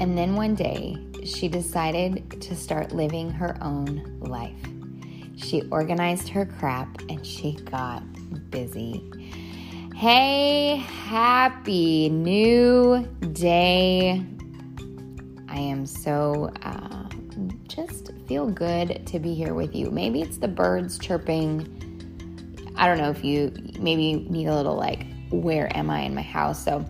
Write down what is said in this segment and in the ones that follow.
And then one day, she decided to start living her own life. She organized her crap and she got busy. Hey, happy new day. I am so uh, just feel good to be here with you. Maybe it's the birds chirping. I don't know if you maybe need a little like, where am I in my house? So,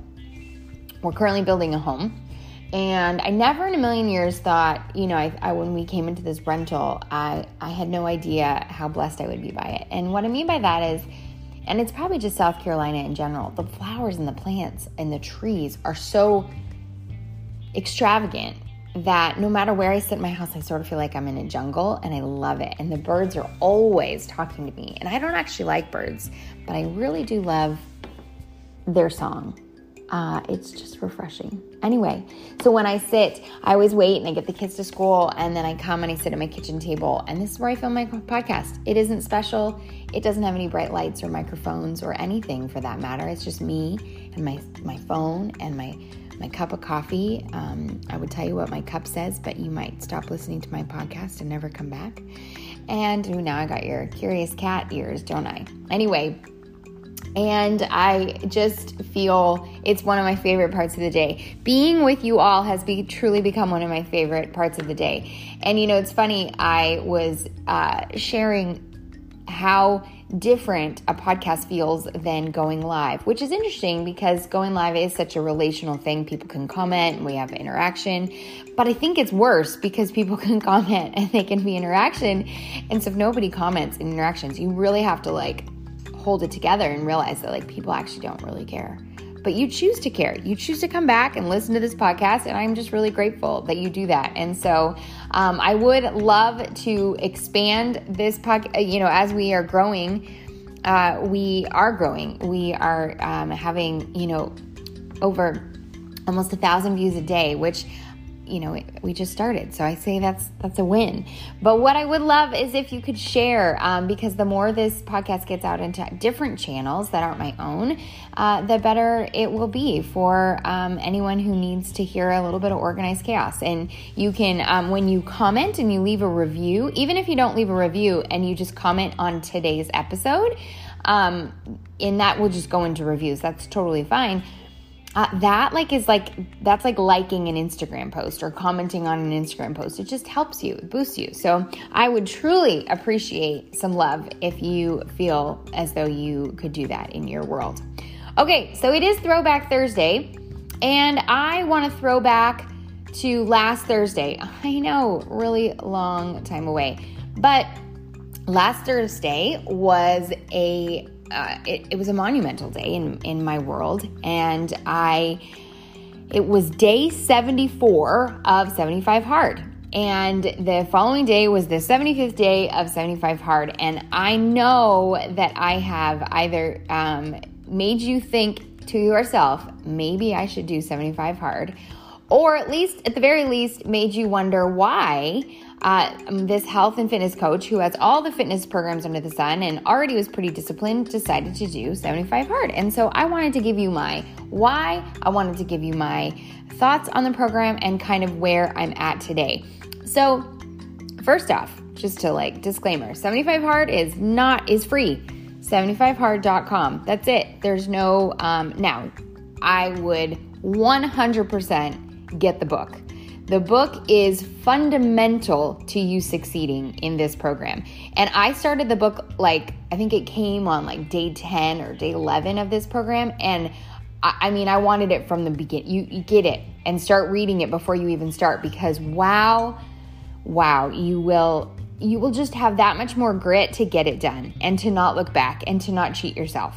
we're currently building a home. And I never in a million years thought, you know, I, I, when we came into this rental, I, I had no idea how blessed I would be by it. And what I mean by that is, and it's probably just South Carolina in general, the flowers and the plants and the trees are so extravagant that no matter where I sit in my house, I sort of feel like I'm in a jungle and I love it. And the birds are always talking to me. And I don't actually like birds, but I really do love their song. Uh, it's just refreshing. Anyway, so when I sit, I always wait and I get the kids to school and then I come and I sit at my kitchen table and this is where I film my podcast. It isn't special. It doesn't have any bright lights or microphones or anything for that matter. It's just me and my my phone and my my cup of coffee. Um, I would tell you what my cup says, but you might stop listening to my podcast and never come back. And ooh, now I got your curious cat ears, don't I? Anyway, and I just feel it's one of my favorite parts of the day. Being with you all has be, truly become one of my favorite parts of the day. And you know, it's funny, I was uh, sharing how different a podcast feels than going live, which is interesting because going live is such a relational thing. People can comment and we have interaction. But I think it's worse because people can comment and they can be interaction. And so if nobody comments in interactions, you really have to like hold it together and realize that like people actually don't really care. But you choose to care. You choose to come back and listen to this podcast, and I'm just really grateful that you do that. And so, um, I would love to expand this podcast. You know, as we are growing, uh, we are growing. We are um, having you know over almost a thousand views a day, which you know we just started. So i say that's that's a win. But what i would love is if you could share um, because the more this podcast gets out into different channels that aren't my own uh, the better it will be for um, anyone who needs to hear a little bit of organized chaos. And you can um, when you comment and you leave a review even if you don't leave a review and you just comment on today's episode um, and that will just go into reviews. That's totally fine uh, that like is like that's like liking an Instagram post or commenting on an Instagram post. It just helps you, it boosts you. So I would truly appreciate some love if you feel as though you could do that in your world. Okay, so it is Throwback Thursday, and I want to throw back to last Thursday. I know, really long time away, but last Thursday was a uh, it, it was a monumental day in, in my world. And I, it was day 74 of 75 Hard. And the following day was the 75th day of 75 Hard. And I know that I have either um, made you think to yourself, maybe I should do 75 Hard, or at least, at the very least, made you wonder why uh, this health and fitness coach who has all the fitness programs under the sun and already was pretty disciplined decided to do 75 hard. And so I wanted to give you my why, I wanted to give you my thoughts on the program and kind of where I'm at today. So, first off, just to like disclaimer 75 hard is not is free 75hard.com that's it there's no um now i would 100% get the book the book is fundamental to you succeeding in this program. And I started the book like, I think it came on like day 10 or day 11 of this program. And I, I mean, I wanted it from the beginning. You, you get it and start reading it before you even start because wow, wow, you will you will just have that much more grit to get it done and to not look back and to not cheat yourself.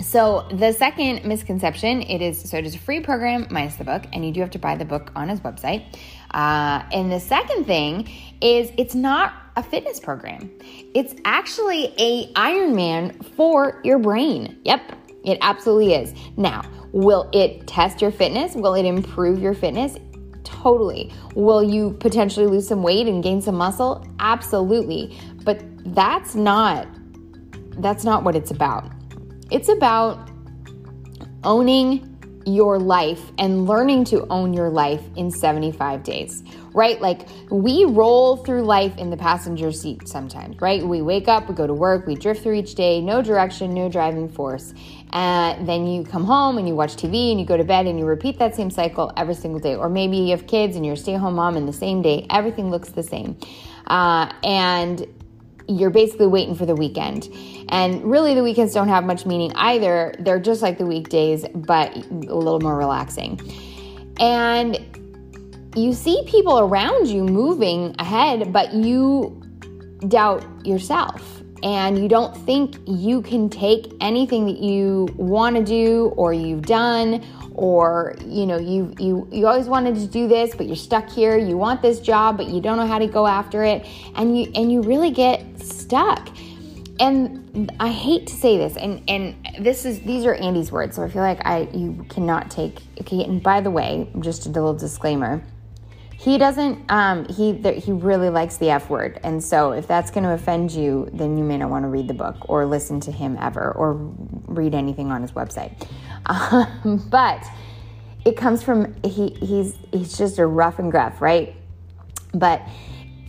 So the second misconception, it is so it is a free program minus the book, and you do have to buy the book on his website. Uh, and the second thing is it's not a fitness program. It's actually a Ironman for your brain. Yep, it absolutely is. Now, will it test your fitness? Will it improve your fitness? Totally. Will you potentially lose some weight and gain some muscle? Absolutely. But that's not that's not what it's about. It's about owning your life and learning to own your life in 75 days, right? Like we roll through life in the passenger seat sometimes, right? We wake up, we go to work, we drift through each day, no direction, no driving force. And then you come home and you watch TV and you go to bed and you repeat that same cycle every single day. Or maybe you have kids and you're a stay at home mom and the same day, everything looks the same. Uh, and you're basically waiting for the weekend. And really, the weekends don't have much meaning either. They're just like the weekdays, but a little more relaxing. And you see people around you moving ahead, but you doubt yourself. And you don't think you can take anything that you want to do or you've done or you know you you you always wanted to do this but you're stuck here you want this job but you don't know how to go after it and you and you really get stuck and I hate to say this, and and this is these are Andy's words, so I feel like I you cannot take. Okay, and by the way, just a little disclaimer, he doesn't. Um, he he really likes the F word, and so if that's going to offend you, then you may not want to read the book or listen to him ever or read anything on his website. Um, but it comes from he he's he's just a rough and gruff, right? But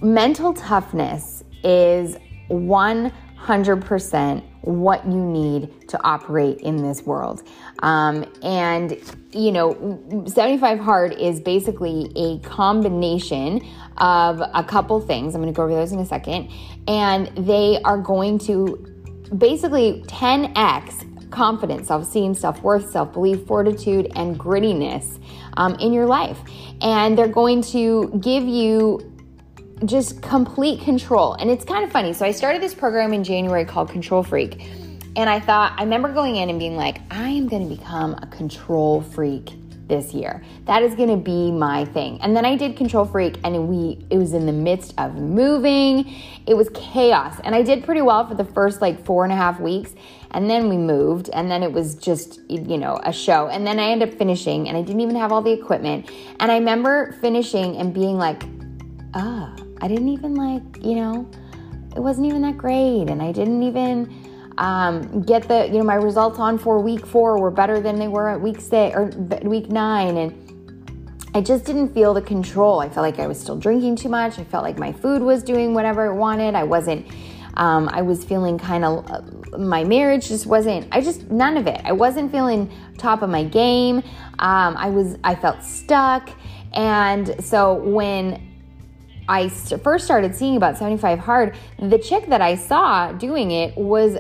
mental toughness is 100% what you need to operate in this world. Um, and, you know, 75 Hard is basically a combination of a couple things. I'm going to go over those in a second. And they are going to basically 10x confidence, self esteem, self worth, self belief, fortitude, and grittiness um, in your life. And they're going to give you just complete control. And it's kind of funny. So I started this program in January called Control Freak. And I thought, I remember going in and being like, I am going to become a control freak this year. That is going to be my thing. And then I did Control Freak and we it was in the midst of moving. It was chaos. And I did pretty well for the first like four and a half weeks. And then we moved and then it was just, you know, a show. And then I ended up finishing and I didn't even have all the equipment. And I remember finishing and being like, ah, I didn't even like, you know, it wasn't even that great. And I didn't even um, get the, you know, my results on for week four were better than they were at week six or week nine. And I just didn't feel the control. I felt like I was still drinking too much. I felt like my food was doing whatever I wanted. I wasn't, um, I was feeling kind of, uh, my marriage just wasn't, I just, none of it. I wasn't feeling top of my game. Um, I was, I felt stuck. And so when I first started seeing about 75 Hard, the chick that I saw doing it was,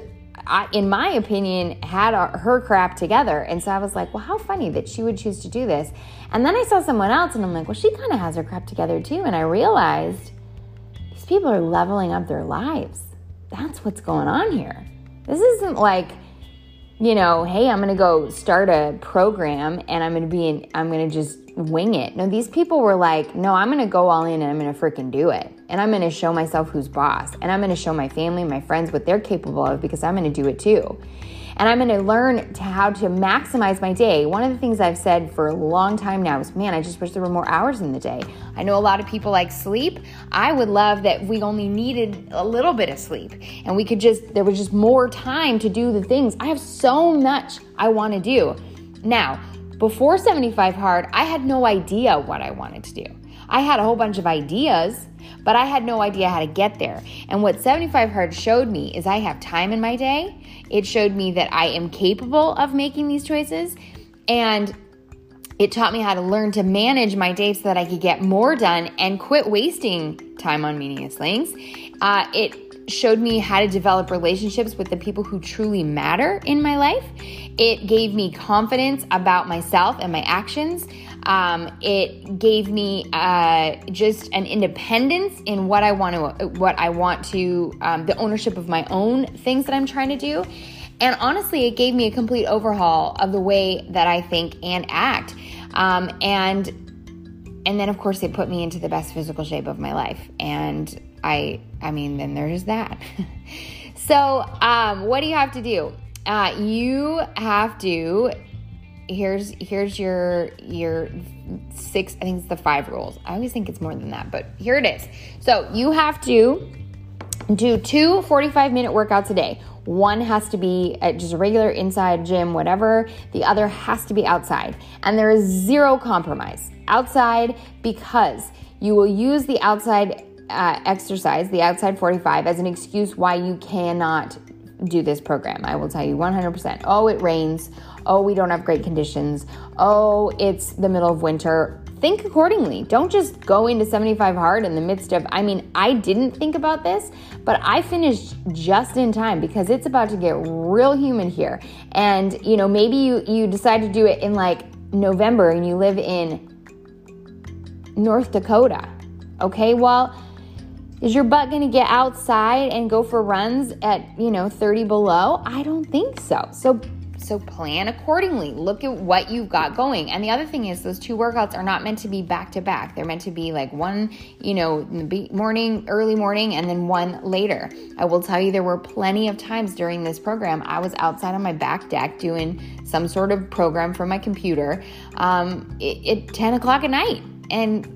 in my opinion, had her crap together. And so I was like, well, how funny that she would choose to do this. And then I saw someone else and I'm like, well, she kind of has her crap together too. And I realized these people are leveling up their lives. That's what's going on here. This isn't like, you know, hey, I'm going to go start a program and I'm going to be in, I'm going to just wing it. No, these people were like, no, I'm going to go all in and I'm going to freaking do it. And I'm going to show myself who's boss. And I'm going to show my family, my friends what they're capable of because I'm going to do it too. And I'm going to learn to how to maximize my day. One of the things I've said for a long time now is, man, I just wish there were more hours in the day. I know a lot of people like sleep. I would love that we only needed a little bit of sleep and we could just, there was just more time to do the things. I have so much I want to do. Now, before 75 Hard, I had no idea what I wanted to do. I had a whole bunch of ideas, but I had no idea how to get there. And what 75 Hard showed me is I have time in my day. It showed me that I am capable of making these choices. And it taught me how to learn to manage my day so that I could get more done and quit wasting time on meaningless things. Uh, it showed me how to develop relationships with the people who truly matter in my life. It gave me confidence about myself and my actions. Um, it gave me uh, just an independence in what I want to, what I want to, um, the ownership of my own things that I'm trying to do. And honestly, it gave me a complete overhaul of the way that I think and act. Um, and and then of course it put me into the best physical shape of my life. And I, I mean, then there's that. so, um, what do you have to do? Uh, you have to here's here's your your six i think it's the five rules i always think it's more than that but here it is so you have to do two 45 minute workouts a day. One has to be at just a regular inside gym, whatever. The other has to be outside. And there is zero compromise. Outside because you will use the outside uh, exercise, the outside 45, as an excuse why you cannot do this program. I will tell you 100%. Oh, it rains. Oh, we don't have great conditions. Oh, it's the middle of winter think accordingly. Don't just go into 75 hard in the midst of, I mean, I didn't think about this, but I finished just in time because it's about to get real humid here. And, you know, maybe you, you decide to do it in like November and you live in North Dakota. Okay, well, is your butt gonna get outside and go for runs at, you know, 30 below? I don't think so. So so plan accordingly. Look at what you've got going. And the other thing is, those two workouts are not meant to be back to back. They're meant to be like one, you know, in the morning, early morning, and then one later. I will tell you, there were plenty of times during this program I was outside on my back deck doing some sort of program from my computer um, at 10 o'clock at night. And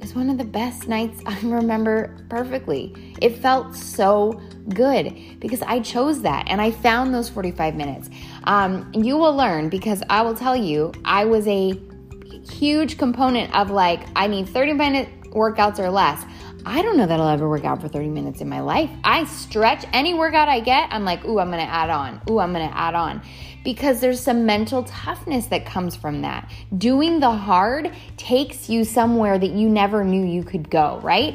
it's one of the best nights I remember perfectly. It felt so good because I chose that and I found those 45 minutes. Um, you will learn because I will tell you, I was a huge component of like, I need 30 minute workouts or less. I don't know that I'll ever work out for 30 minutes in my life. I stretch any workout I get, I'm like, ooh, I'm gonna add on. Ooh, I'm gonna add on. Because there's some mental toughness that comes from that. Doing the hard takes you somewhere that you never knew you could go, right?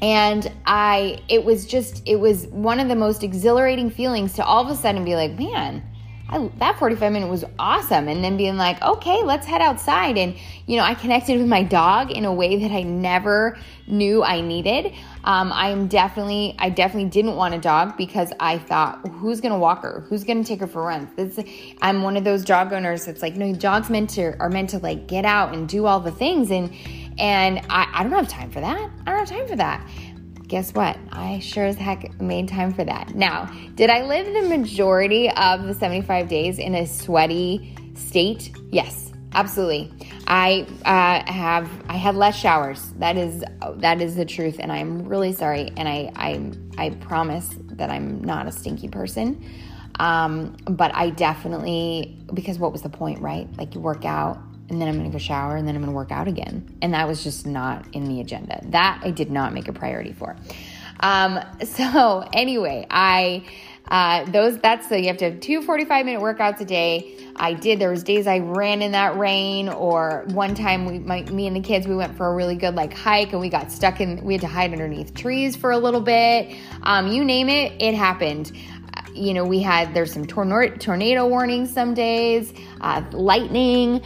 And I, it was just, it was one of the most exhilarating feelings to all of a sudden be like, man, I, that 45 minute was awesome. And then being like, okay, let's head outside. And, you know, I connected with my dog in a way that I never knew I needed. Um, I'm definitely, I definitely didn't want a dog because I thought, who's going to walk her? Who's going to take her for runs? This, I'm one of those dog owners that's like, no, dogs meant to, are meant to like get out and do all the things. And, and I, I don't have time for that. I don't have time for that guess what? I sure as heck made time for that. Now, did I live the majority of the 75 days in a sweaty state? Yes, absolutely. I uh, have I had less showers. That is that is the truth, and I'm really sorry. And I I I promise that I'm not a stinky person. Um, but I definitely because what was the point, right? Like you work out, and then I'm gonna go shower and then I'm gonna work out again. And that was just not in the agenda. That I did not make a priority for. Um, so anyway, I uh, those that's so you have to have two 45 minute workouts a day. I did. There was days I ran in that rain, or one time we, my, me and the kids, we went for a really good like hike, and we got stuck in. We had to hide underneath trees for a little bit. Um, you name it, it happened you know, we had there's some tornado, tornado warnings some days, uh, lightning.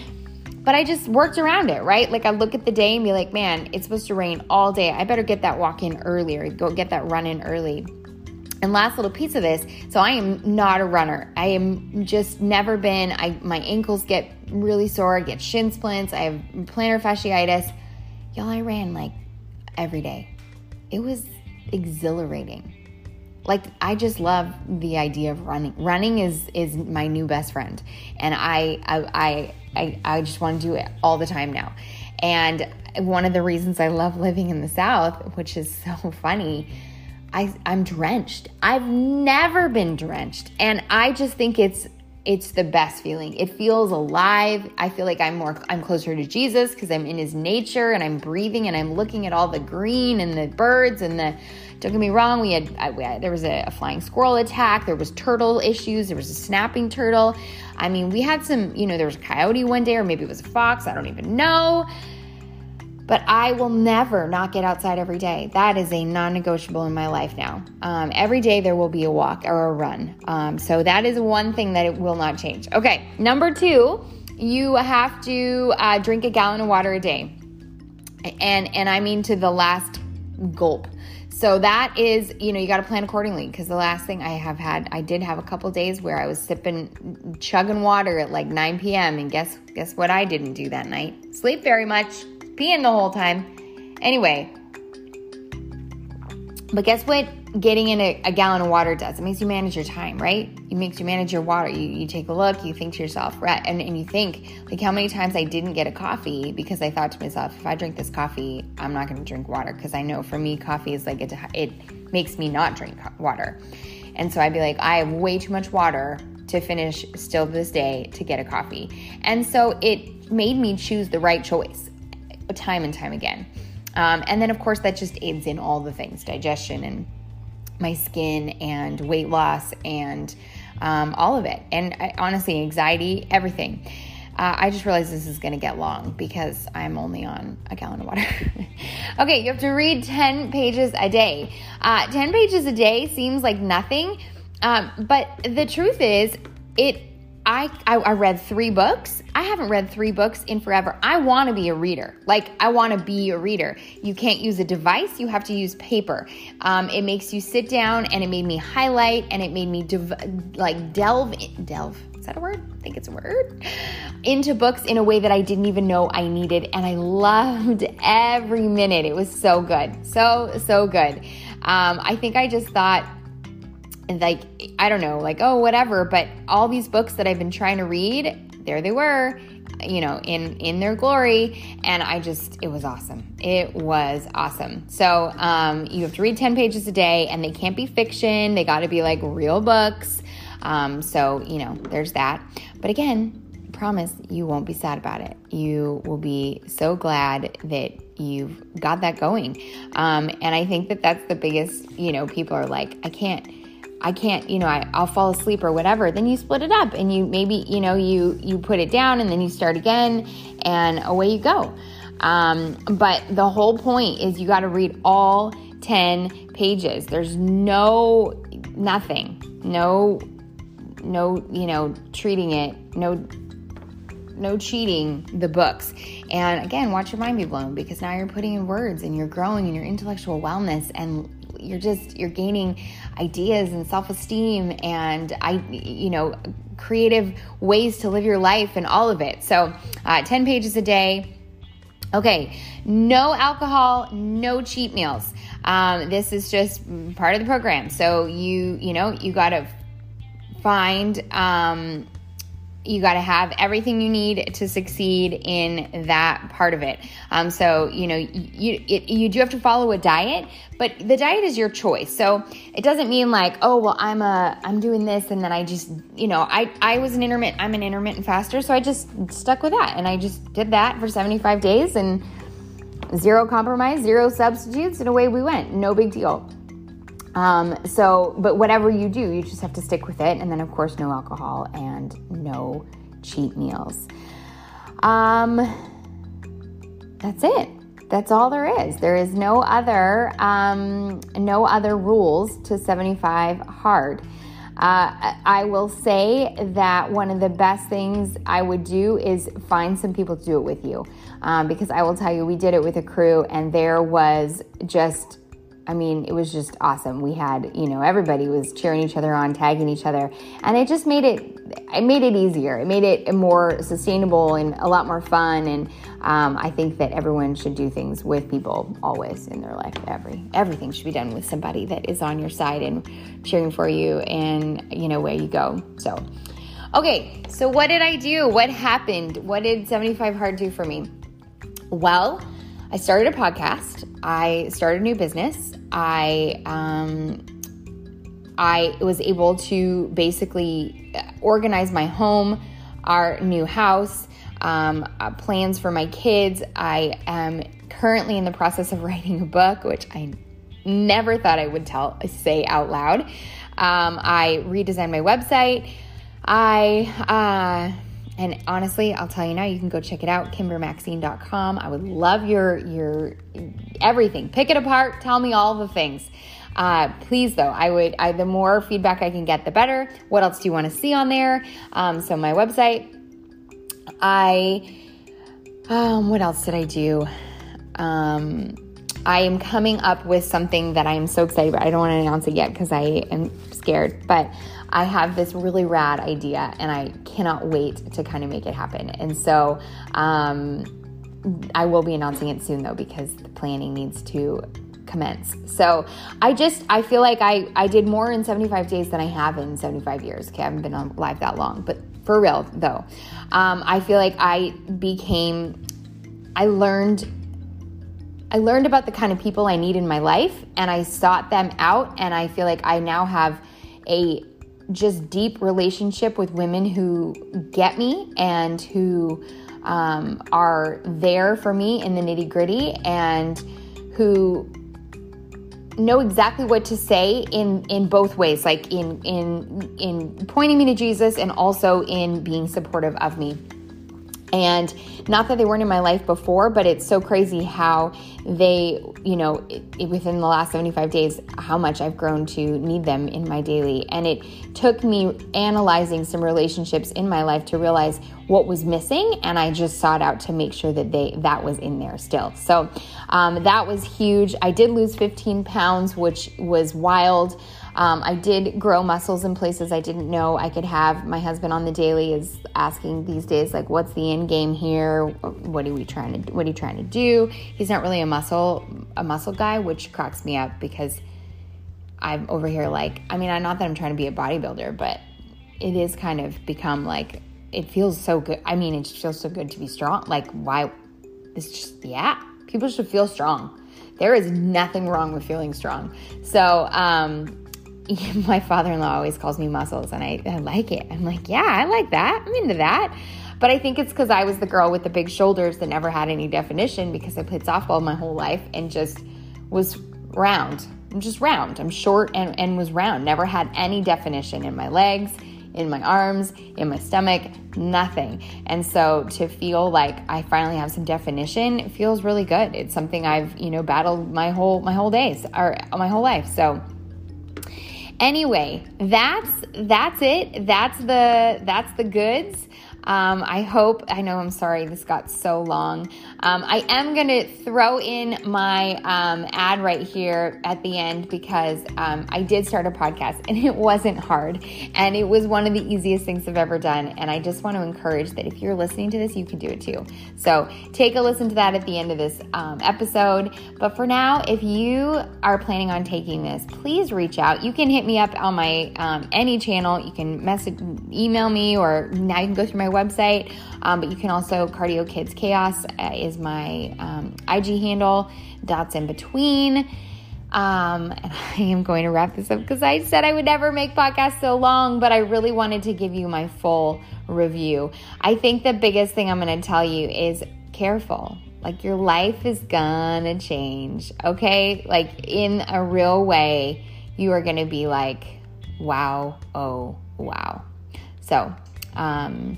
But I just worked around it, right? Like I look at the day and be like, man, it's supposed to rain all day. I better get that walk in earlier, go get that run in early. And last little piece of this, so I am not a runner. I am just never been. I my ankles get really sore, I get shin splints, I have plantar fasciitis. Y'all, I ran like every day. It was exhilarating. Like I just love the idea of running. Running is is my new best friend, and I I I I, just want to do it all the time now. And one of the reasons I love living in the South, which is so funny, I, I'm drenched. I've never been drenched. And I just think it's it's the best feeling. It feels alive. I feel like I'm more I'm closer to Jesus because I'm in his nature and I'm breathing and I'm looking at all the green and the birds and the don't get me wrong, we had, I, we had there was a, a flying squirrel attack, there was turtle issues, there was a snapping turtle. I mean, we had some, you know, there was a coyote one day, or maybe it was a fox, I don't even know. But I will never not get outside every day. That is a non negotiable in my life now. Um, every day there will be a walk or a run. Um, so that is one thing that it will not change. Okay, number two, you have to uh, drink a gallon of water a day. And, and I mean to the last gulp. So that is, you know, you got to plan accordingly because the last thing I have had, I did have a couple days where I was sipping, chugging water at like 9 p.m. And guess, guess what? I didn't do that night. Sleep very much, peeing the whole time. Anyway, but guess what? Getting in a, a, gallon of water does. It makes you manage your time, right? It makes you manage your water. You, you take a look, you think to yourself, right? And, and you think, like, how many times I didn't get a coffee because I thought to myself, if I drink this coffee, I'm not going to drink water because I know for me, coffee is like, it, it makes me not drink water. And so I'd be like, I have way too much water to finish still this day to get a coffee. And so it made me choose the right choice time and time again. Um, and then, of course, that just aids in all the things digestion and my skin and weight loss and um, all of it. And I, honestly, anxiety, everything. Uh, I just realized this is going to get long because I'm only on a gallon of water. okay, you have to read 10 pages a day. Uh, 10 pages a day seems like nothing, um, but the truth is, it I, I, I read three books. I haven't read three books in forever. I want to be a reader. Like I want to be a reader. You can't use a device. You have to use paper. Um, it makes you sit down, and it made me highlight, and it made me dev- like delve in, delve. Is that a word? I think it's a word. Into books in a way that I didn't even know I needed, and I loved every minute. It was so good, so so good. Um, I think I just thought like I don't know, like oh whatever, but all these books that I've been trying to read, there they were, you know, in in their glory, and I just it was awesome. It was awesome. So um, you have to read ten pages a day, and they can't be fiction. They got to be like real books. Um, so you know, there's that. But again, promise you won't be sad about it. You will be so glad that you've got that going. Um, and I think that that's the biggest, you know, people are like, I can't I can't, you know, I, I'll fall asleep or whatever, then you split it up and you maybe, you know, you you put it down and then you start again and away you go. Um, but the whole point is you got to read all 10 pages. There's no nothing, no, no, you know, treating it, no, no cheating the books. And again, watch your mind be blown because now you're putting in words and you're growing in your intellectual wellness and you're just you're gaining ideas and self-esteem and i you know creative ways to live your life and all of it. So uh, 10 pages a day. Okay no alcohol no cheat meals. Um, this is just part of the program. So you you know you got to find um, you got to have everything you need to succeed in that part of it. Um, so you know you it, you do have to follow a diet, but the diet is your choice. So it doesn't mean like oh well I'm a I'm doing this and then I just you know I I was an intermittent I'm an intermittent faster, so I just stuck with that and I just did that for 75 days and zero compromise, zero substitutes, and away we went. No big deal. Um, so, but whatever you do, you just have to stick with it. And then, of course, no alcohol and no cheat meals. Um, that's it. That's all there is. There is no other, um, no other rules to 75 hard. Uh, I will say that one of the best things I would do is find some people to do it with you. Um, because I will tell you, we did it with a crew, and there was just I mean, it was just awesome. We had, you know, everybody was cheering each other on, tagging each other, and it just made it, it made it easier. It made it more sustainable and a lot more fun. And um, I think that everyone should do things with people always in their life. Every everything should be done with somebody that is on your side and cheering for you, and you know where you go. So, okay, so what did I do? What happened? What did 75 Hard do for me? Well. I started a podcast. I started a new business. I um, I was able to basically organize my home, our new house, um, uh, plans for my kids. I am currently in the process of writing a book, which I never thought I would tell say out loud. Um, I redesigned my website. I uh, and honestly, I'll tell you now, you can go check it out, kimbermaxine.com. I would love your your everything. Pick it apart, tell me all the things. Uh, please though, I would I, the more feedback I can get, the better. What else do you want to see on there? Um, so my website. I um, what else did I do? Um, I am coming up with something that I am so excited about. I don't want to announce it yet because I am scared, but I have this really rad idea and I cannot wait to kind of make it happen. And so um, I will be announcing it soon though because the planning needs to commence. So I just I feel like I I did more in 75 days than I have in 75 years. Okay, I haven't been alive that long, but for real though, um, I feel like I became I learned I learned about the kind of people I need in my life and I sought them out and I feel like I now have a just deep relationship with women who get me and who um, are there for me in the nitty gritty and who know exactly what to say in in both ways like in in in pointing me to Jesus and also in being supportive of me and not that they weren't in my life before, but it's so crazy how they, you know, it, it, within the last 75 days, how much I've grown to need them in my daily. And it took me analyzing some relationships in my life to realize what was missing. And I just sought out to make sure that they, that was in there still. So um, that was huge. I did lose 15 pounds, which was wild. Um, I did grow muscles in places I didn't know I could have. My husband on the daily is asking these days, like, "What's the end game here? What are we trying to? What are you trying to do?" He's not really a muscle a muscle guy, which cracks me up because I'm over here like, I mean, I'm not that I'm trying to be a bodybuilder, but it is kind of become like it feels so good. I mean, it feels so good to be strong. Like, why? It's just yeah. People should feel strong. There is nothing wrong with feeling strong. So, um, my father in law always calls me muscles, and I, I like it. I'm like, yeah, I like that. I'm into that. But I think it's because I was the girl with the big shoulders that never had any definition because I played softball my whole life and just was round. I'm just round. I'm short and, and was round. Never had any definition in my legs, in my arms, in my stomach, nothing. And so to feel like I finally have some definition it feels really good. It's something I've, you know, battled my whole my whole days or my whole life. So anyway, that's that's it. That's the that's the goods. Um, I hope, I know I'm sorry this got so long. Um, I am going to throw in my um, ad right here at the end because um, I did start a podcast and it wasn't hard. And it was one of the easiest things I've ever done. And I just want to encourage that if you're listening to this, you can do it too. So take a listen to that at the end of this um, episode. But for now, if you are planning on taking this, please reach out. You can hit me up on my um, any channel. You can message, email me, or now you can go through my website. Um, but you can also Cardio Kids Chaos uh, is my um, IG handle. Dots in between. Um, and I am going to wrap this up because I said I would never make podcasts so long, but I really wanted to give you my full review. I think the biggest thing I'm going to tell you is careful. Like your life is gonna change, okay? Like in a real way, you are gonna be like, wow, oh, wow. So, um,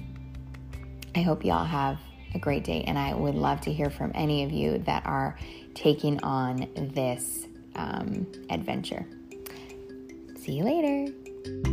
I hope y'all have a great day, and I would love to hear from any of you that are taking on this um, adventure. See you later.